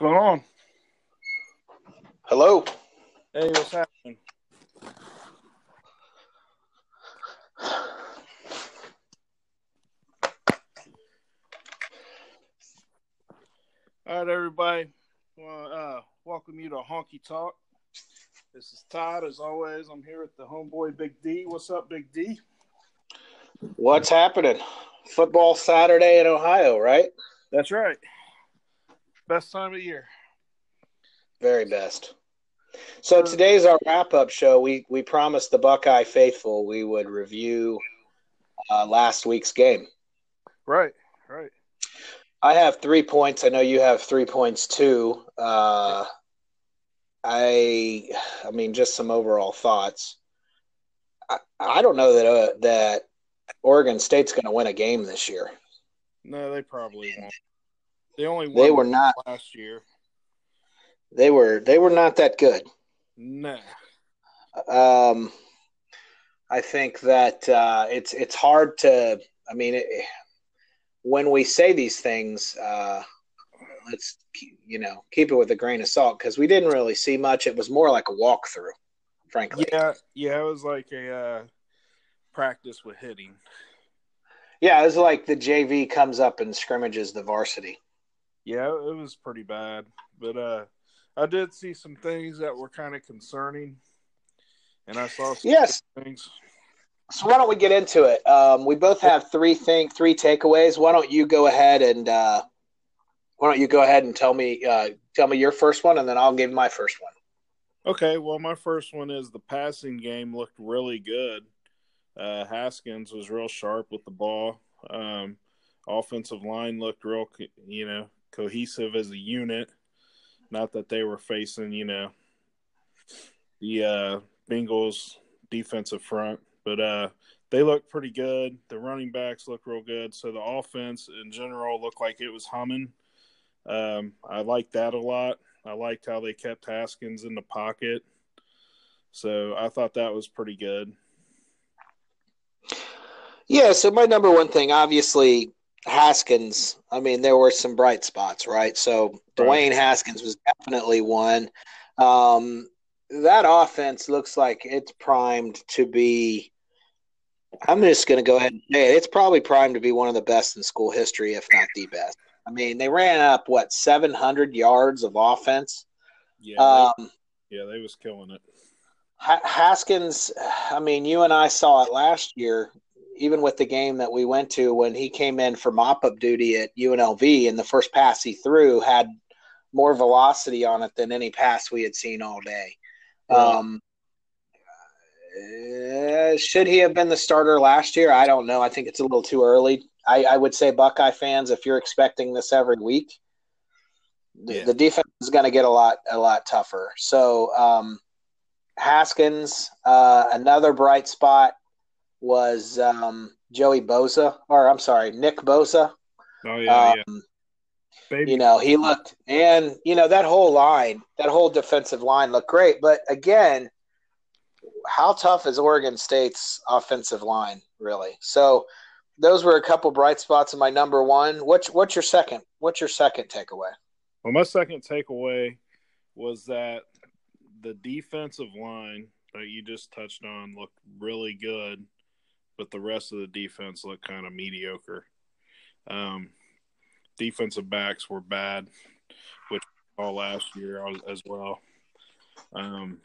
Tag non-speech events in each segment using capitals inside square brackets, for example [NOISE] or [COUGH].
What's going on? Hello. Hey, what's happening? All right, everybody. Well, uh, welcome you to Honky Talk. This is Todd. As always, I'm here with the homeboy Big D. What's up, Big D? What's happening? Football Saturday in Ohio, right? That's right. Best time of year. Very best. So today's our wrap-up show. We we promised the Buckeye faithful we would review uh, last week's game. Right, right. I have three points. I know you have three points too. Uh, I, I mean, just some overall thoughts. I, I don't know that uh, that Oregon State's going to win a game this year. No, they probably won't. They only won They were not. last year. They were they were not that good. Nah. Um, I think that uh, it's it's hard to. I mean, it, when we say these things, uh, let's keep- you know keep it with a grain of salt because we didn't really see much. It was more like a walkthrough, frankly. Yeah, yeah, it was like a uh, practice with hitting. Yeah, it was like the JV comes up and scrimmages the varsity. Yeah, it was pretty bad, but uh, I did see some things that were kind of concerning, and I saw some Yes. things. So why don't we get into it? Um, we both have three thing three takeaways. Why don't you go ahead and uh, why don't you go ahead and tell me uh, tell me your first one, and then I'll give my first one. Okay, well, my first one is the passing game looked really good. Uh, Haskins was real sharp with the ball. Um, offensive line looked real, you know, cohesive as a unit. Not that they were facing, you know, the uh, Bengals defensive front, but uh, they looked pretty good. The running backs looked real good. So the offense in general looked like it was humming. Um, I liked that a lot. I liked how they kept Haskins in the pocket. So I thought that was pretty good. Yeah, so my number one thing, obviously, Haskins. I mean, there were some bright spots, right? So Dwayne. Haskins was definitely one. Um, that offense looks like it's primed to be. I'm just going to go ahead and say it. It's probably primed to be one of the best in school history, if not the best. I mean, they ran up what 700 yards of offense. Yeah, Um, they, yeah, they was killing it. Haskins, I mean, you and I saw it last year, even with the game that we went to when he came in for mop up duty at UNLV, and the first pass he threw had more velocity on it than any pass we had seen all day. Um, uh, should he have been the starter last year? I don't know. I think it's a little too early. I, I would say, Buckeye fans, if you're expecting this every week, the, Yeah. the defense is going to get a lot a lot tougher. So um, Haskins, uh, another bright spot was um, Joey Bosa, or I'm sorry, Nick Bosa. Oh yeah, yeah. Um, Baby, you know, he looked, and you know that whole line, that whole defensive line looked great. But again, how tough is Oregon State's offensive line really? So those were a couple bright spots in my number one. What's what's your second? What's your second takeaway? Well, my second takeaway was that the defensive line that you just touched on looked really good, but the rest of the defense looked kind of mediocre. Um, defensive backs were bad, which all last year as- well. Um,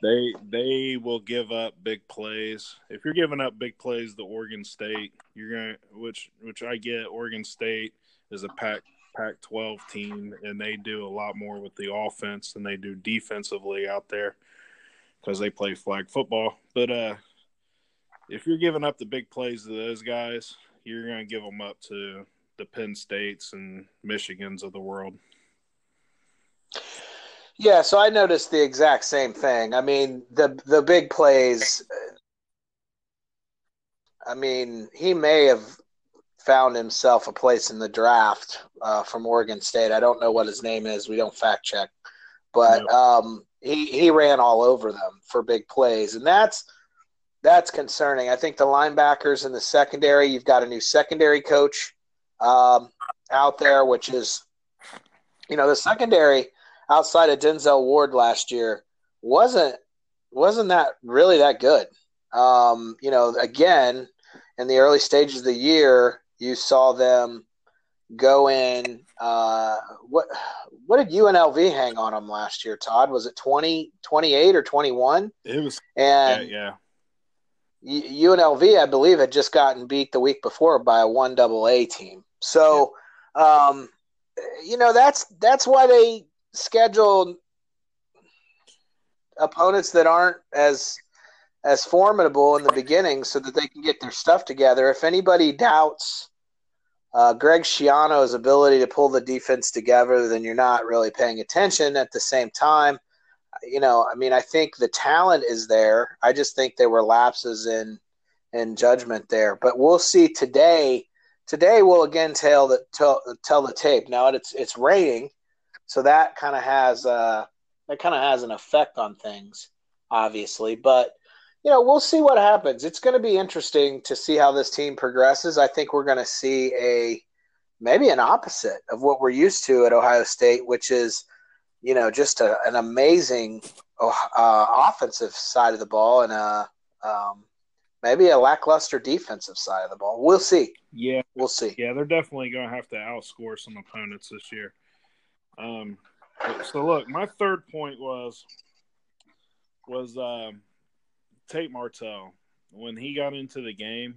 they they will give up big plays. If you're giving up big plays to Oregon State, you're gonna which which I get. Oregon State is a pack Pac 12 team, and they do a lot more with the offense than they do defensively out there because they play flag football. But uh, if you're giving up the big plays to those guys, you're going to give them up to the Penn States and Michigans of the world. Yeah, so I noticed the exact same thing. I mean, the the big plays. I mean, he may have found himself a place in the draft uh, from Oregon State. I don't know what his name is. We don't fact check, but um, he he ran all over them for big plays, and that's that's concerning. I think the linebackers in the secondary. You've got a new secondary coach um, out there, which is you know, the secondary outside of Denzel Ward last year wasn't wasn't that really that good. Um, you know, again, in the early stages of the year, you saw them go in. Uh, what what did UNLV hang on them last year, Todd? Was it 20, 28 or 21? It was. And yeah, yeah. UNLV, I believe, had just gotten beat the week before by a one double A team. So, yeah. um, you know, that's that's why they schedule opponents that aren't as as formidable in the beginning so that they can get their stuff together. If anybody doubts uh, Greg Schiano's ability to pull the defense together, then you're not really paying attention. At the same time, you know, I mean, I think the talent is there. I just think there were lapses in in judgment there. But we'll see today. Today we'll again tell the tell, tell the tape. Now it's it's raining, so that kind of has uh that kind of has an effect on things, obviously. But you know, we'll see what happens. It's going to be interesting to see how this team progresses. I think we're going to see a maybe an opposite of what we're used to at Ohio State, which is, you know, just a, an amazing uh, offensive side of the ball and a um, maybe a lackluster defensive side of the ball. We'll see. Yeah, we'll see. Yeah, they're definitely going to have to outscore some opponents this year. Um, so look, my third point was was um, Tate Martell, when he got into the game,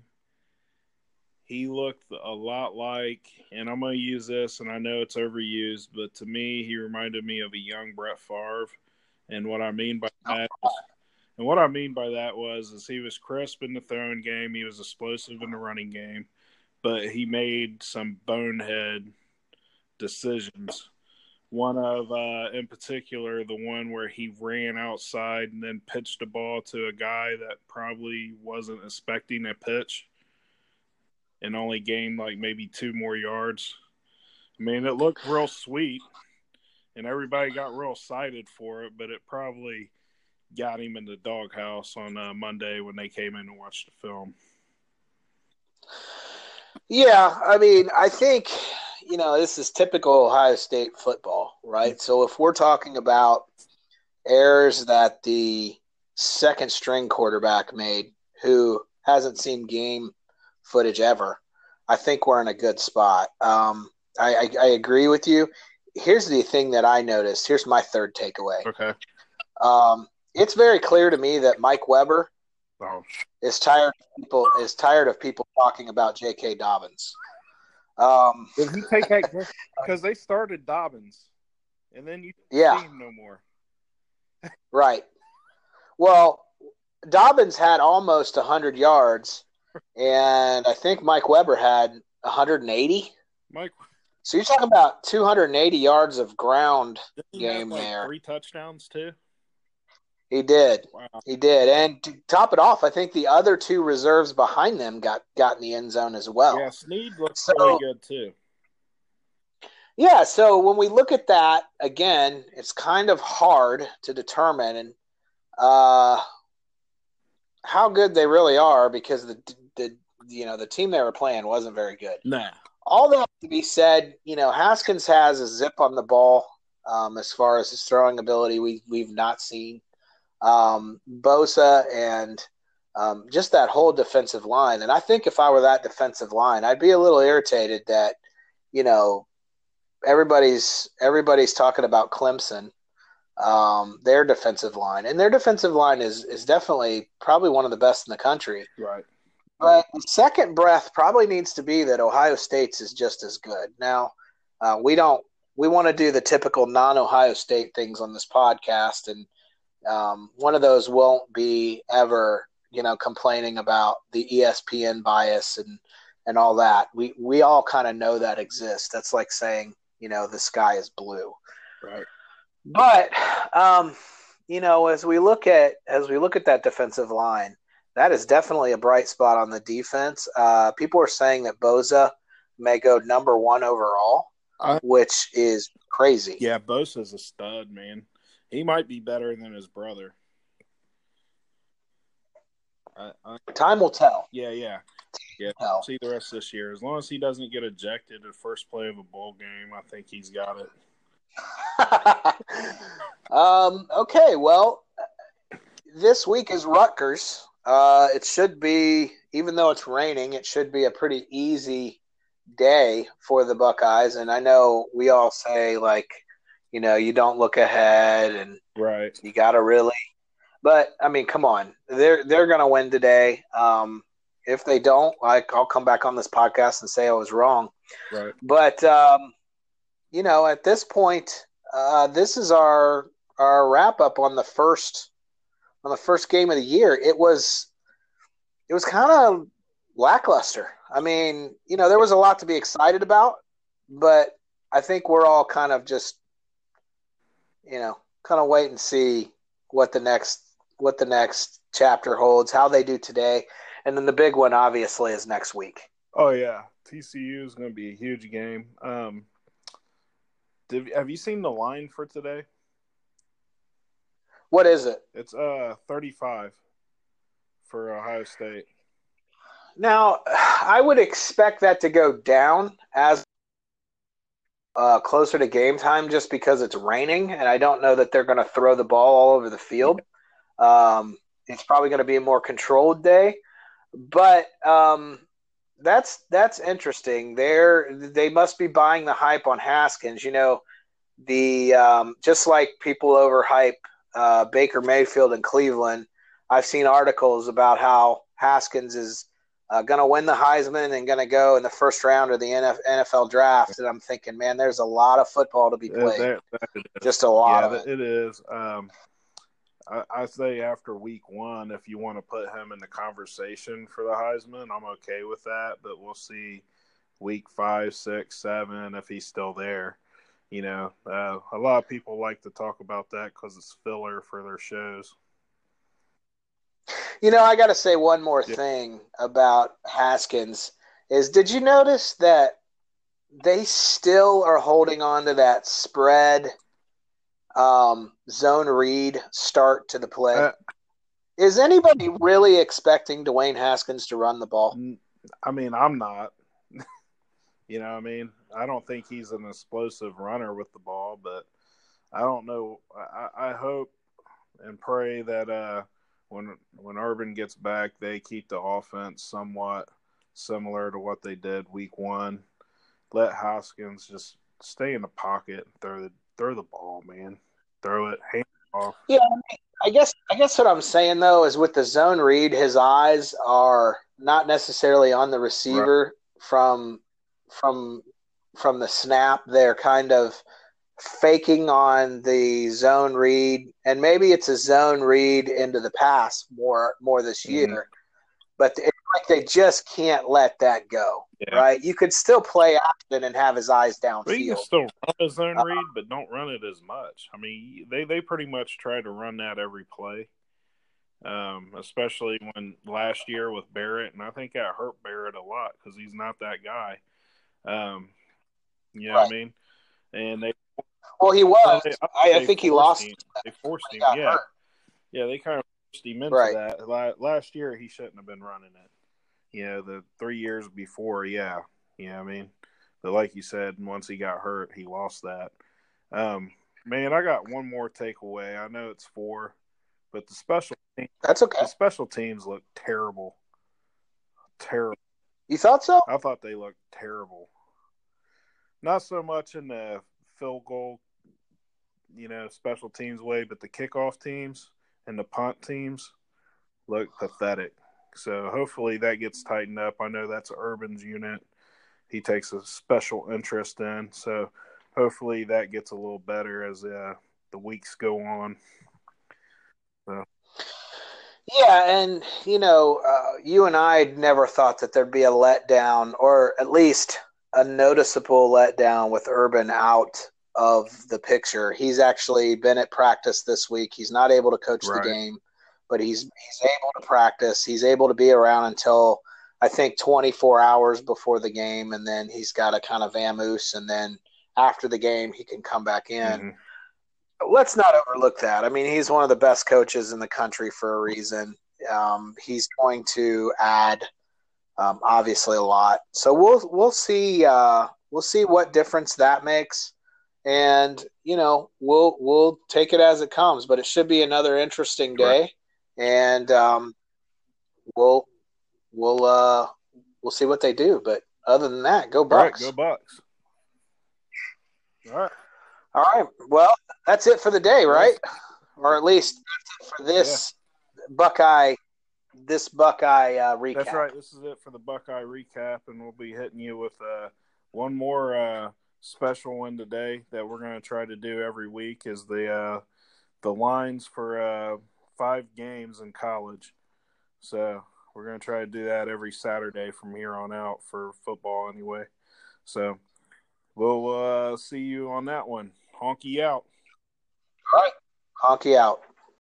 he looked a lot like, and I'm going to use this, and I know it's overused, but to me, he reminded me of a young Brett Favre. And what I mean by that, is, and what I mean by that was, is he was crisp in the throwing game, he was explosive in the running game, but he made some bonehead decisions. One of, uh, in particular, the one where he ran outside and then pitched a ball to a guy that probably wasn't expecting a pitch and only gained like maybe two more yards. I mean, it looked real sweet and everybody got real excited for it, but it probably got him in the doghouse on uh, Monday when they came in and watched the film. Yeah, I mean, I think you know, this is typical Ohio State football, right? So if we're talking about errors that the second string quarterback made who hasn't seen game footage ever, I think we're in a good spot. Um, I, I, I, agree with you. Here's the thing that I noticed. Here's my third takeaway. Okay. Um, it's very clear to me that Mike Weber oh. is tired of people is tired of people talking about J.K. Dobbins. Um, Did he take that? [LAUGHS] Because they started Dobbins, and then you yeah no more. right. Well, Dobbins had almost hundred yards, and I think Mike Weber had 180. Mike. So you're talking about 280 yards of ground game like there. Three touchdowns too. He did. Wow. He did. And to top it off, I think the other two reserves behind them got got in the end zone as well. Yeah, Sneed looks so, really good too. Yeah, so when we look at that again, it's kind of hard to determine and uh, how good they really are because the the you know the team they were playing wasn't very good. Nah. All that to be said, you know Haskins has a zip on the ball um, as far as his throwing ability. We we've not seen um, Bosa, and um, just that whole defensive line. And I think if I were that defensive line, I'd be a little irritated that you know everybody's everybody's talking about Clemson, um, their defensive line, and their defensive line is is definitely probably one of the best in the country. Right. But the second breath probably needs to be that Ohio State's is just as good. Now, uh, we don't we want to do the typical non-Ohio State things on this podcast, and um, one of those won't be ever, you know, complaining about the ESPN bias and and all that. We we all kind of know that exists. That's like saying, you know, the sky is blue. Right. But um, you know, as we look at as we look at that defensive line, that is definitely a bright spot on the defense. Uh, people are saying that Bosa may go number one overall, uh, which is crazy. Yeah, Bosa's a stud, man. He might be better than his brother. I, I, Time will tell. Yeah, yeah, yeah. Tell. See the rest of this year. As long as he doesn't get ejected at first play of a bowl game, I think he's got it. [LAUGHS] um, okay, well, this week is Rutgers. Uh, it should be, even though it's raining, it should be a pretty easy day for the Buckeyes. And I know we all say like, you know, you don't look ahead and right. You got to really, but I mean, come on, they're they're gonna win today. Um, if they don't, like, I'll come back on this podcast and say I was wrong. Right. But um, you know, at this point, uh, this is our our wrap up on the first on the first game of the year. It was it was kind of lackluster. I mean, you know, there was a lot to be excited about, but I think we're all kind of just, you know, kind of wait and see what the next what the next chapter holds, how they do today, and then the big one obviously is next week. Oh yeah, TCU is going to be a huge game. Um, did, have you seen the line for today? What is it? It's uh 35 for Ohio State. Now, I would expect that to go down as uh, closer to game time just because it's raining, and I don't know that they're going to throw the ball all over the field. Um, it's probably going to be a more controlled day, but um, that's that's interesting. They're they must be buying the hype on Haskins. You know, the um, just like people overhype uh, Baker Mayfield in Cleveland. I've seen articles about how Haskins is uh, going to win the Heisman and going to go in the first round of the NFL draft. And I'm thinking, man, there's a lot of football to be played. That, that Just a lot yeah, of it. It is. Um, I, I, say after week one, if you want to put him in the conversation for the Heisman, I'm okay with that. But we'll see week five, six, seven if he's still there. You know, uh, a lot of people like to talk about that because it's filler for their shows. You know, I got to say one more yeah. thing about Haskins is did you notice that they still are holding on to that spread um, zone read start to the play? Uh, is anybody really expecting Dwayne Haskins to run the ball? I mean, I'm not. [LAUGHS] you know, what I mean, I don't think he's an explosive runner with the ball, but I don't know. I, I hope and pray that uh, when when Urban gets back, they keep the offense somewhat similar to what they did week one. Let Haskins just stay in the pocket and throw the throw the ball, man. Throw it, hand it off. Yeah, I guess I guess what I'm saying though is with the zone read, his eyes are not necessarily on the receiver right. from from from the snap. They're kind of faking on the zone read, and maybe it's a zone read into the pass more more this mm-hmm. year. Mm-hmm. But it's like they just can't let that go, yeah. right? You could still play action and have his eyes downfield. But you can still run a zone uh, read, but don't run it as much. I mean, they they pretty much try to run that every play. Um, especially when last year with Barrett, and I think that hurt Barrett a lot because he's not that guy. Um, you know right. what I mean? And they well, he was. They, I, I, think he lost. Him. They forced him. Yeah, hurt. yeah. They kind of forced him into right. that. Last year, he shouldn't have been running it. You know, the three years before, yeah, you know, I mean, but like you said, once he got hurt, he lost that. Um, man, I got one more takeaway. I know it's four, but the special teams, that's okay. The special teams look terrible. Terrible. You thought so? I thought they looked terrible. Not so much in the field goal, you know, special teams way, but the kickoff teams and the punt teams look pathetic. So hopefully that gets tightened up. I know that's Urban's unit. He takes a special interest in. So hopefully that gets a little better as uh, the weeks go on. So. Yeah, and you know, uh, you and I never thought that there'd be a letdown, or at least a noticeable letdown with Urban out of the picture. He's actually been at practice this week. He's not able to coach right. the game, but he's he's able to practice. He's able to be around until I think 24 hours before the game, and then he's got a kind of vamoose, and then after the game he can come back in. Mm-hmm. Let's not overlook that. I mean, he's one of the best coaches in the country for a reason. Um, he's going to add um, obviously a lot. So we'll we'll see uh, we'll see what difference that makes and you know we'll we'll take it as it comes. But it should be another interesting day, and um, we'll we'll uh, we'll see what they do. But other than that, go Bucks. Right, go Bucks. All right. All right. Well, that's it for the day, right? Or at least for this yeah. Buckeye this Buckeye uh, recap. That's right. This is it for the Buckeye recap, and we'll be hitting you with uh, one more uh, special one today that we're going to try to do every week. Is the uh, the lines for uh, five games in college. So we're going to try to do that every Saturday from here on out for football, anyway. So we'll uh, see you on that one. Honky out. All right. Honky out.